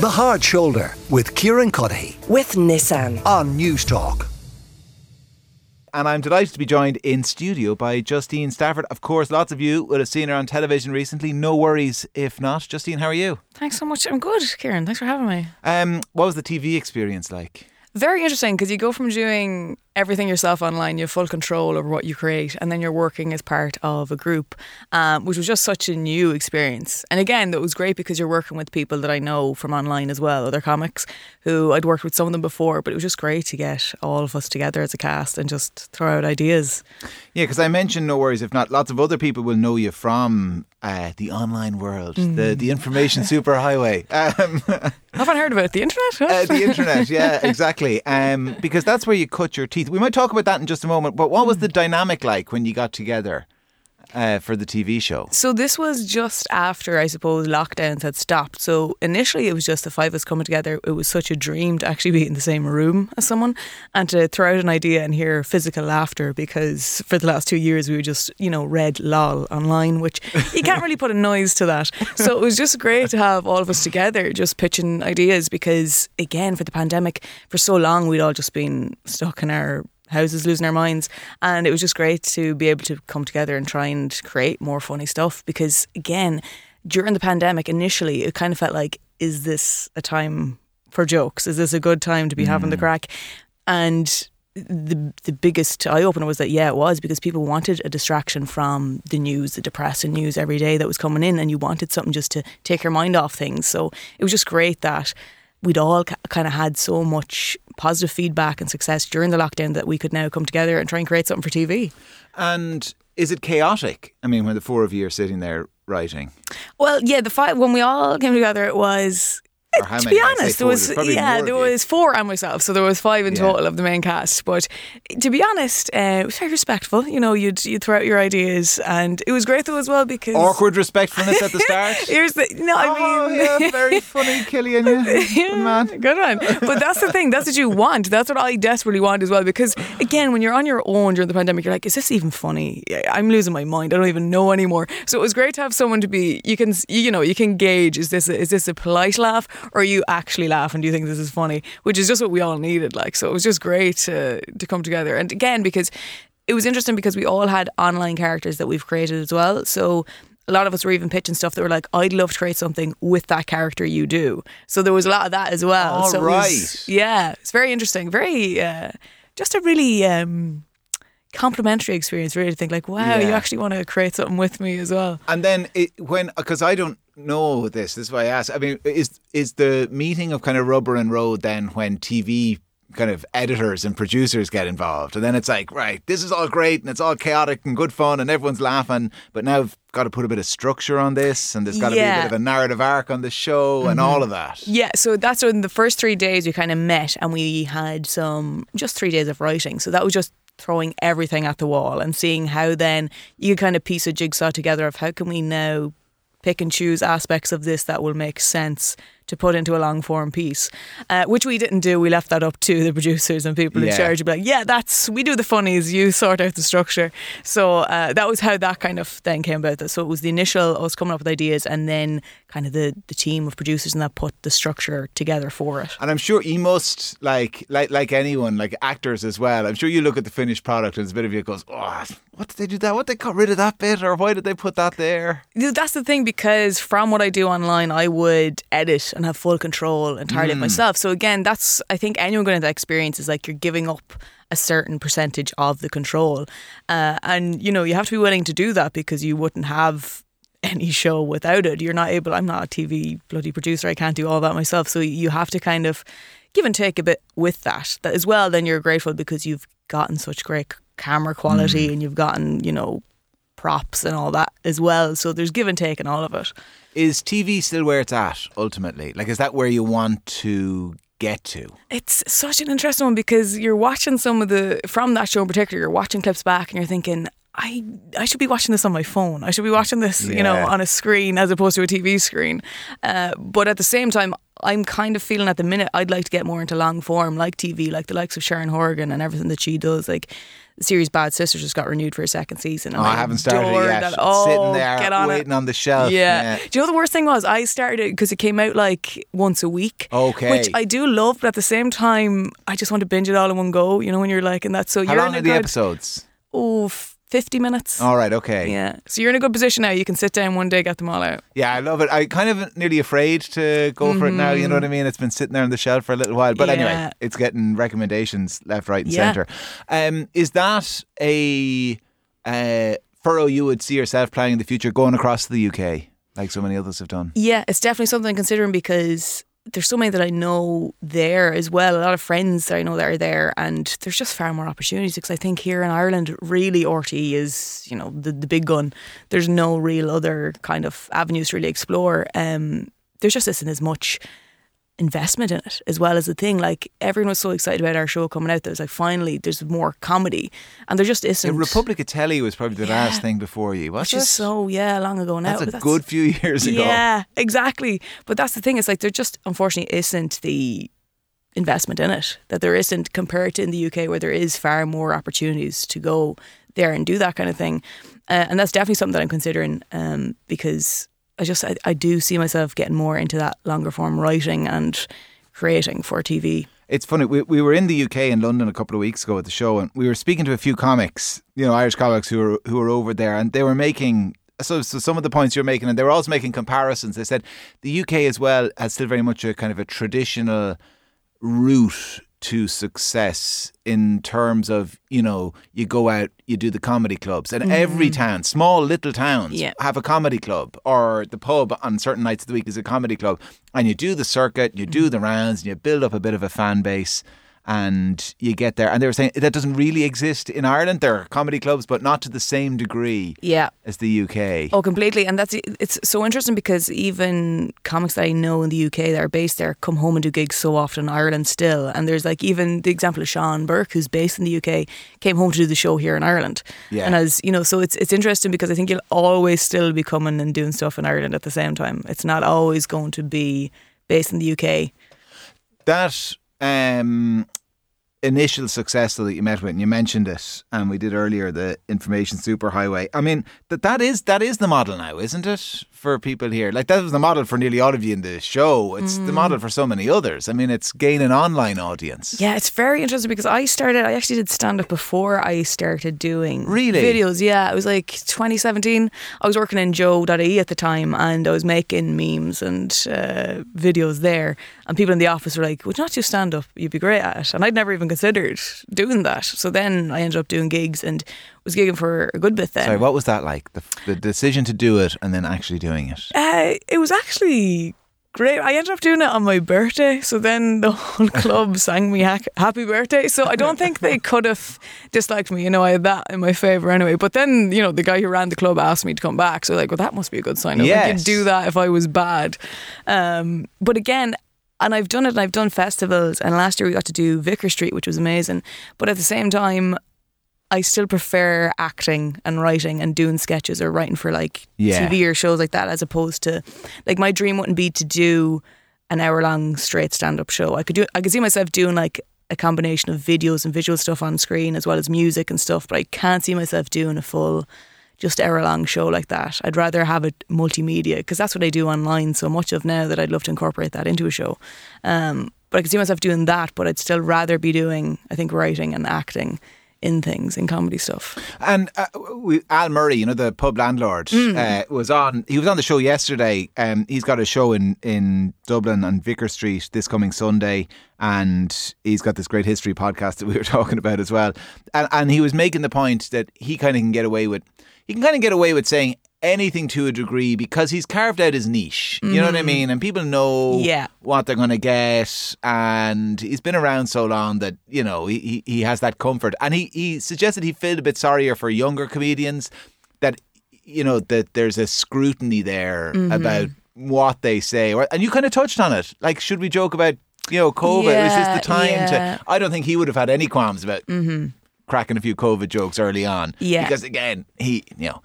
The Hard Shoulder with Kieran Cuddihy with Nissan. on Newstalk. And I'm delighted to be joined in studio by Justine Stafford. Of course, lots of you will have seen her on television recently. No worries if not. Justine, how are you? Thanks so much. I'm good, Kieran. Thanks for having me. Um, what was the TV experience like? Very interesting because you go from doing everything yourself online, you have full control over what you create, and then you're working as part of a group, um, which was just such a new experience. And again, that was great because you're working with people that I know from online as well, other comics who I'd worked with some of them before, but it was just great to get all of us together as a cast and just throw out ideas. Yeah, because I mentioned no worries if not. Lots of other people will know you from uh, the online world, the the information superhighway. Um, Haven't heard about it. the internet. uh, the internet, yeah, exactly. Um, because that's where you cut your teeth. We might talk about that in just a moment. But what was the hmm. dynamic like when you got together uh, for the TV show? So this was just after, I suppose, lockdowns had stopped. So initially, it was just the five of us coming together. It was such a dream to actually be in the same room as someone and to throw out an idea and hear physical laughter. Because for the last two years, we were just, you know, read lol online, which you can't really put a noise to that. So it was just great to have all of us together, just pitching ideas. Because again, for the pandemic, for so long, we'd all just been stuck in our houses losing our minds. And it was just great to be able to come together and try and create more funny stuff because again during the pandemic initially it kind of felt like is this a time for jokes? Is this a good time to be having the mm. crack? And the the biggest eye opener was that yeah it was because people wanted a distraction from the news the depressing news every day that was coming in and you wanted something just to take your mind off things. So it was just great that we'd all kind of had so much positive feedback and success during the lockdown that we could now come together and try and create something for TV. And is it chaotic? I mean, when the four of you are sitting there writing, Well, yeah, the five when we all came together, it was. To many? be honest, there was yeah, there was four and myself, so there was five in Yeah. total of the main cast. But to be honest, uh, it was very respectful. You know, you'd you throw out your ideas, and it was great though as well because awkward respectfulness at the start. Here's the no, I oh, mean. yeah, very funny, Killian. Yeah. Man. Good one. But that's the thing. That's what you want. That's what I desperately want as well. Because again, when you're on your own during the pandemic, you're like, is this even funny? I'm losing my mind. I don't even know anymore. So it was great to have someone to be. You can, you know, you can gauge is this a, is this a polite laugh or are you actually laugh and do you think this is funny? Which is just what we all needed. Like, so it was just great to to come together. And again, because it was interesting because we all had online characters that we've created as well. So a lot of us were even pitching stuff that were like, I'd love to create something with that character you do. So there was a lot of that as well. All so it was- yeah, it's very interesting. Very, uh, just a really um, complimentary experience, really, to think like, wow, you actually want to create something with me as well. And then it, when because I don't know this, this is why I ask. I mean, is is the meeting of kind of rubber and road then when TV kind of editors and producers get involved, and then it's like, right, this is all great and it's all chaotic and good fun and everyone's laughing, but now I've got to put a bit of structure on this and there's got to be a bit of a narrative arc on the show and mm-hmm. all of that. Yeah, so that's when the first three days we kind of met and we had some just three days of writing. So that was just throwing everything at the wall and seeing how then you kind of piece a jigsaw together of how can we now pick and choose aspects of this that will make sense to put into a long form piece, uh, which we didn't do. We left that up to the producers and people Yeah. in charge to be like, yeah, that's we do the funnies, you sort out the structure. So uh, that was how that kind of thing came about. So it was the initial us coming up with ideas, and then kind of the the team of producers and that put the structure together for it. And I'm sure you must like like like anyone, like actors as well. I'm sure you look at the finished product and there's a bit of you goes, Oh, what did they do that? What they got rid of that bit or why did they put that there? That's the thing because from what I do online, I would edit and have full control entirely of myself. So again, that's I think anyone going into that experience is like you're giving up a certain percentage of the control, uh, and you know you have to be willing to do that because you wouldn't have any show without it. You're not able. I'm not a TV bloody producer. I can't do all that myself. So you have to kind of give and take a bit with that. That as well. Then you're grateful because you've gotten such great camera quality and you've gotten you know props and all that as well. So there's give and take in all of it. Is TV still where it's at ultimately? Like, is that where you want to get to? It's such an interesting one because you're watching some of the from that show in particular. You're watching clips back and you're thinking, I I should be watching this on my phone. I should be watching this, you know, on a screen as opposed to a TV screen. Uh, but at the same time, I'm kind of feeling at the minute I'd like to get more into long form, like TV, like the likes of Sharon Horgan and everything that she does. Like the series Bad Sisters just got renewed for a second season. and Oh, I haven't started it yet. that. Oh, sitting there get on waiting it. on the shelf. Yeah. Do you know the worst thing was? I started it because it came out like once a week. Okay. Which I do love, but at the same time, I just want to binge it all in one go. You know, when you're like, and that's so How you're long in are the good, episodes? Oh, f- 50 minutes. All right, okay. Yeah. So you're in a good position now. You can sit down one day, get them all out. Yeah, I love it. I kind of nearly afraid to go for it now. You know what I mean? It's been sitting there on the shelf for a little while, but anyway, Mm-hmm. Yeah. it's getting recommendations left, right, and Yeah. centre. Um, is that a uh, furrow you would see yourself playing in the future, going across to the UK, like so many others have done? Yeah, it's definitely something I'm considering because there's so many that I know there as well. A lot of friends that I know that are there, and there's just far more opportunities. Because I think here in Ireland, really, RTÉ is you know the the big gun. There's no real other kind of avenues to really explore. Um, there just isn't as much investment in it as well as the thing. Like everyone was so excited about our show coming out. That was like finally there's more comedy, and there just isn't. Republic of Telly was probably the Yeah. last thing before you, was which it? is so yeah long ago now. That's a but good few years ago. Yeah, exactly. But that's the thing. It's like there just unfortunately isn't the investment in it that there isn't compared to in the UK where there is far more opportunities to go there and do that kind of thing. Uh, and that's definitely something that I'm considering um, because I just I, I do see myself getting more into that longer form writing and creating for TV. It's funny. We, we were in the UK in London a couple of weeks ago at the show, and we were speaking to a few comics, you know, Irish comics who were who were over there, and they were making. So, so some of the points you're making, and they were also making comparisons. They said the UK as well has still very much a kind of a traditional route to success in terms of you know you go out you do the comedy clubs. And every mm-hmm. town small little towns Yeah. have a comedy club or the pub on certain nights of the week is a comedy club. And you do the circuit you do mm-hmm. the rounds and you build up a bit of a fan base and you get there and they were saying that doesn't really exist in Ireland there are comedy clubs but not to the same degree Yeah. as the UK Oh, completely. And that's it's so interesting because even comics that I know in the UK that are based there come home and do gigs so often in Ireland still. And there's like even the example of Sean Burke, who's based in the UK, came home to do the show here in Ireland. Yeah. And as you know, so it's it's interesting because I think you'll always still be coming and doing stuff in Ireland at the same time. It's not always going to be based in the UK. that um, initial success that you met with, and you mentioned it, and we did earlier the information superhighway. I mean, that that is that is the model now, isn't it, for people here? Like that was the model for nearly all of you in the show. It's Mm. the model for so many others. I mean, it's gain an online audience. Yeah, it's very interesting because I started, I actually did stand up before I started doing Really? videos. Yeah, it was like 2017. I was working in Joe.ie at the time and I was making memes and uh, videos there. And people in the office were like, Would you not do stand up? You'd be great at it. And I'd never even considered doing that. So then I ended up doing gigs and was gigging for a good bit then. Sorry, what was that like? The, the decision to do it and then actually doing it. Uh, it was actually great. I ended up doing it on my birthday. So then the whole club sang me hac- happy birthday. So I don't think they could have disliked me. You know, I had that in my favour anyway. But then, you know, the guy who ran the club asked me to come back. So like, well, that must be a good sign. I Yes. do that if I was bad. Um, but again, and I've done it and I've done festivals. And last year we got to do Vicar Street, which was amazing. But at the same time, I still prefer acting and writing and doing sketches or writing for like Yeah. TV or shows like that as opposed to like my dream wouldn't be to do an hour long straight stand up show. I could do I could see myself doing like a combination of videos and visual stuff on screen as well as music and stuff, but I can't see myself doing a full just hour long show like that. I'd rather have it multimedia because that's what I do online so much of now that I'd love to incorporate that into a show. Um, but I could see myself doing that, but I'd still rather be doing, I think, writing and acting in things, in comedy stuff. And uh, we, Al Murray, you know the pub landlord, uh, was on. He was on the show yesterday. Um, he's got a show in in Dublin on Vicar Street this coming Sunday, and he's got this great history podcast that we were talking about as well. And and he was making the point that he kind of can get away with. He can kind of get away with saying anything to a degree because he's carved out his niche. You know what I mean? And people know Yeah. what they're going to get. And he's been around so long that, you know, he, he, he has that comfort. And he, he suggested he felt a bit sorrier for younger comedians that, you know, that there's a scrutiny there Mm-hmm. about what they say. Or- And you kind of touched on it. Like, should we joke about, you know, COVID? Is this Yeah, the time yeah. to. I don't think he would have had any qualms about cracking a few COVID jokes early on. Yeah. Because again, he, you know,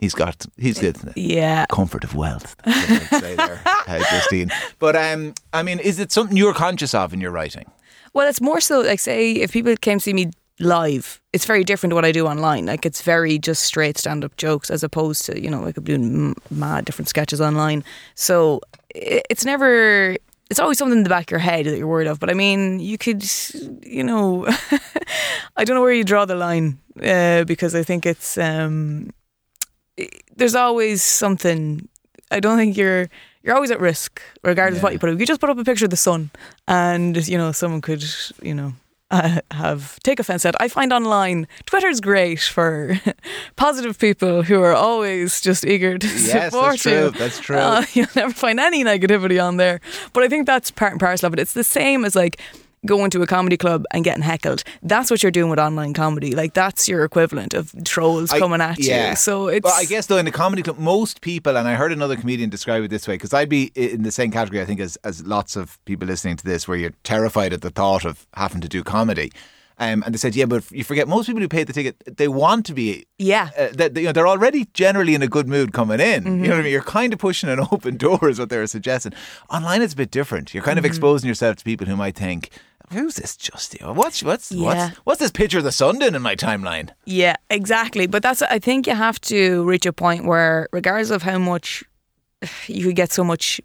he's got, he's the Yeah. comfort of wealth. There, Justine. But um, I mean, is it something you're conscious of in your writing? Well, it's more so like say if people came to see me live, it's very different to what I do online. Like it's very just straight stand up jokes as opposed to you know like I'm doing m- mad different sketches online. So it's never. It's always something in the back of your head that you're worried of. But I mean, you could, you know, I don't know where you draw the line uh, because I think it's um, there's always something. I don't think you're you're always at risk, regardless of what you put up. You just put up a picture of the sun, and you know someone could, you know, uh, have take offense at. I find online Twitter's great for positive people who are always just eager to Yes, support that's true. you. That's true. Uh, you'll never find any negativity on there. But I think that's part and parcel of it. It's the same as like going to a comedy club and getting heckled. That's what you're doing with online comedy. Like that's your equivalent of trolls I- coming at yeah. you. So it's Well, I guess though in the comedy club, most people, and I heard another comedian describe it this way, because I'd be in the same category, I think, as as lots of people listening to this, where you're terrified at the thought of having to do comedy. Um, and they said, yeah, but you forget most people who pay the ticket, they want to be. Yeah. Uh, that you know, they're already generally in a good mood coming in. Mm-hmm. You know what I mean? You're kind of pushing an open door, is what they were suggesting. Online, it's a bit different. You're kind of Mm-hmm. exposing yourself to people who might think, "Who's this Justy? What's what's Yeah. what's what's this picture of the sun doing in my timeline?" Yeah, exactly. But that's I think you have to reach a point where regardless of how much you could get so much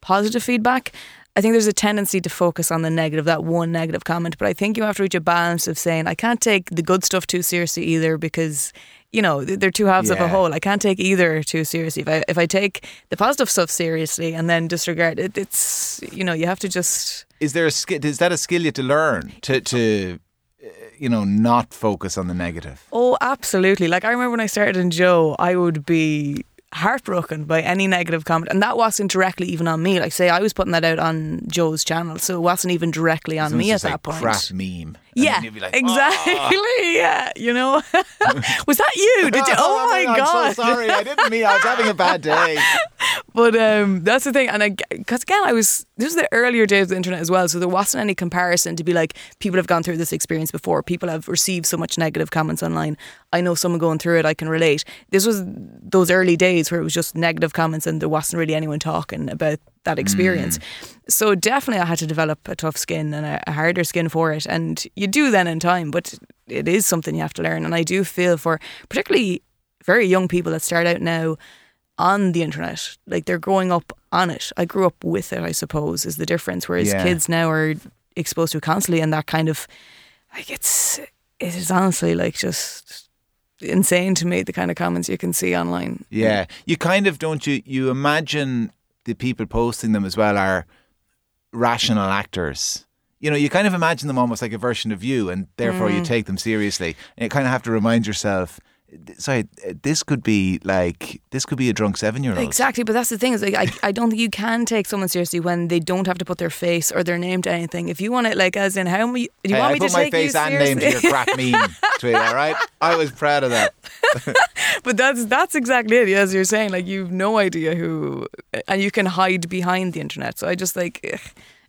positive feedback, I think there's a tendency to focus on the negative, that one negative comment. But I think you have to reach a balance of saying I can't take the good stuff too seriously either because you know they're two halves of a whole. I can't take either too seriously. If I if I take the positive stuff seriously and then disregard it, it's you know you have to just is there a skill? Is that a skill you have to learn to to uh, you know not focus on the negative? Oh, absolutely. Like I remember when I started in Joe, I would be heartbroken by any negative comment, and that wasn't directly even on me. Like say, I was putting that out on Joe's channel, so it wasn't even directly on Someone's me at that like, point. Crap meme. Yeah, you'd be like, exactly. "Oh." Yeah, you know, was that you? Did you? Oh, I my god! I'm so sorry. I didn't mean. I was having a bad day. But um, that's the thing, and I because again, I was this was the earlier days of the internet as well, so there wasn't any comparison to be like people have gone through this experience before. People have received so much negative comments online. I know someone going through it. I can relate. This was those early days where it was just negative comments, and there wasn't really anyone talking about that experience. Mm. So definitely, I had to develop a tough skin and a, a harder skin for it, and you do then in time. But it is something you have to learn, and I do feel for particularly very young people that start out now on the internet. Like they're growing up on it. I grew up with it, I suppose, is the difference. Whereas Yeah. kids now are exposed to it constantly and that kind of like it's it is honestly like just insane to me the kind of comments you can see online. Yeah, you kind of don't you you imagine the people posting them as well are rational actors. You know, you kind of imagine them almost like a version of you, and therefore Mm. you take them seriously. And you kind of have to remind yourself, sorry, uh, this could be like this could be a drunk seven year old. Exactly, but that's the thing is like I, I don't think you can take someone seriously when they don't have to put their face or their name to anything. If you want it like as in how many do you Hey, want I me put to my take face you and name seriously? to your crap meme tweet. All right, I was proud of that. but that's that's exactly it. As you're saying, like you've no idea who, uh, and you can hide behind the internet. So I just like, ugh,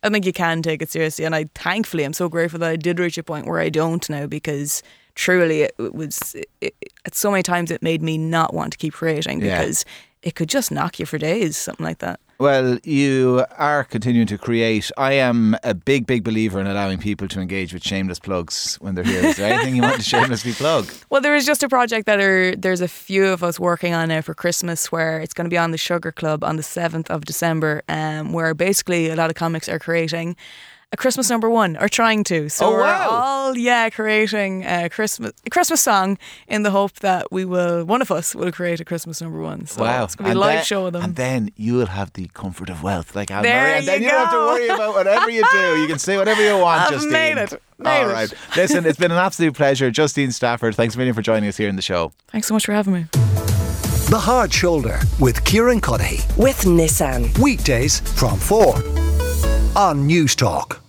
I think you can take it seriously, and I thankfully I'm so grateful that I did reach a point where I don't now because truly it, it was it, it, at so many times it made me not want to keep creating Yeah. because it could just knock you for days, something like that. Well, you are continuing to create. I am a big, big believer in allowing people to engage with shameless plugs when they're here. Is there anything you want to shamelessly plug? Well, there is just a project that are there's a few of us working on now for Christmas where it's going to be on the Sugar Club on the seventh of December, um, where basically a lot of comics are creating a Christmas number one or trying to. So Oh, we're wow. all yeah creating a Christmas a Christmas song in the hope that we will one of us will create a Christmas number one. So wow. it's going to be a live then- show with them. And then you'll have the comfort of wealth like Al There Murray. And then you you don't have to worry about whatever you do. You can say whatever you want, I've Justine. made it. Made All it. right. Listen, it's been an absolute pleasure. Justine Stafford, thanks a million for joining us here in the show. Thanks so much for having me. The Hard Shoulder with Kieran Cuddihy. with Nissan. Weekdays from 4 on Newstalk.